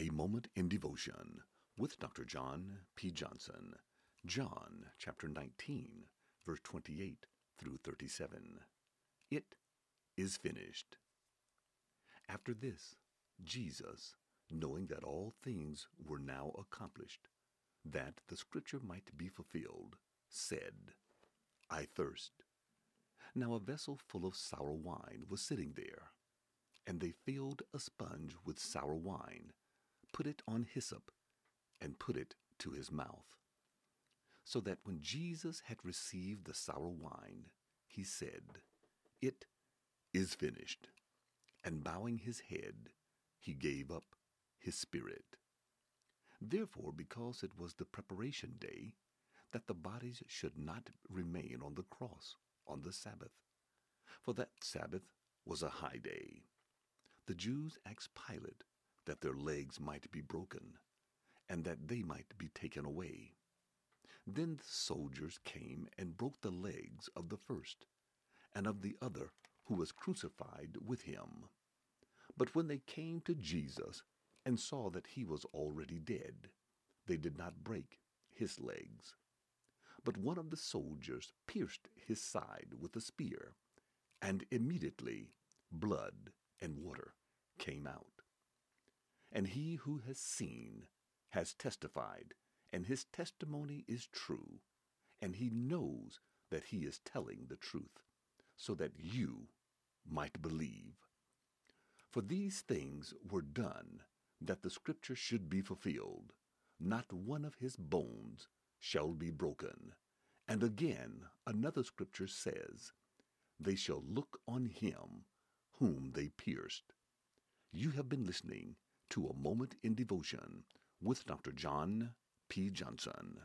A Moment in Devotion with Dr. John P. Johnson. John chapter 19, verse 28 through 37. It is finished. After this, Jesus, knowing that all things were now accomplished, that the scripture might be fulfilled, said, I thirst. Now a vessel full of sour wine was sitting there, and they filled a sponge with sour wine put it on hyssop, and put it to his mouth. So that when Jesus had received the sour wine, he said, It is finished. And bowing his head, he gave up his spirit. Therefore, because it was the preparation day, that the bodies should not remain on the cross on the Sabbath, for that Sabbath was a high day, the Jews asked Pilate that their legs might be broken, and that they might be taken away. Then the soldiers came and broke the legs of the first, and of the other who was crucified with him. But when they came to Jesus and saw that he was already dead, they did not break his legs. But one of the soldiers pierced his side with a spear, and immediately blood and water came out. And he who has seen has testified, and his testimony is true, and he knows that he is telling the truth, so that you might believe. For these things were done, that the scripture should be fulfilled. Not one of his bones shall be broken. And again, another scripture says, They shall look on him whom they pierced. You have been listening to A Moment in Devotion with Dr. John P. Johnson.